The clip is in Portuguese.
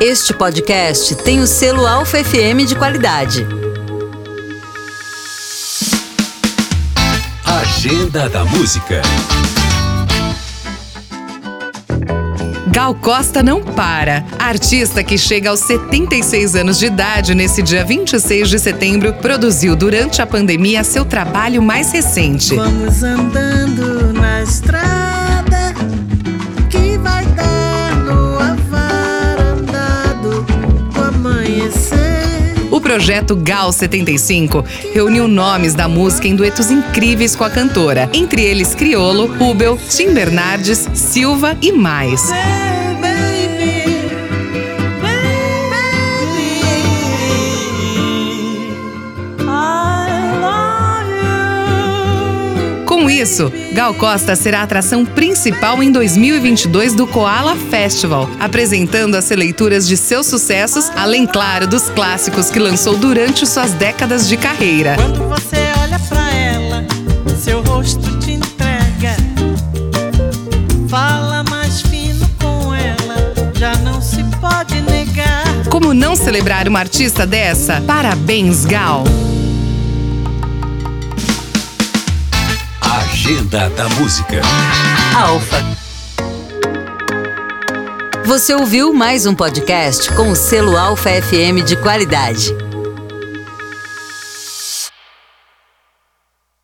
Este podcast tem o selo Alfa FM de qualidade. Agenda da Música. Gal Costa não para. A artista que chega aos 76 anos de idade nesse dia 26 de setembro produziu durante a pandemia seu trabalho mais recente. Vamos andando na estrada O projeto Gal 75 reuniu nomes da música em duetos incríveis com a cantora, entre eles Criolo, Rubel, Tim Bernardes, Silva e mais. Isso, Gal Costa será a atração principal em 2022 do Koala Festival, apresentando as releituras de seus sucessos, além, claro, dos clássicos que lançou durante suas décadas de carreira. Quando você olha pra ela, seu rosto te entrega. Fala mais fino com ela, já não se pode negar. Como não celebrar uma artista dessa? Parabéns, Gal! Agenda da Música. Alfa. Você ouviu mais um podcast com o selo Alfa FM de qualidade.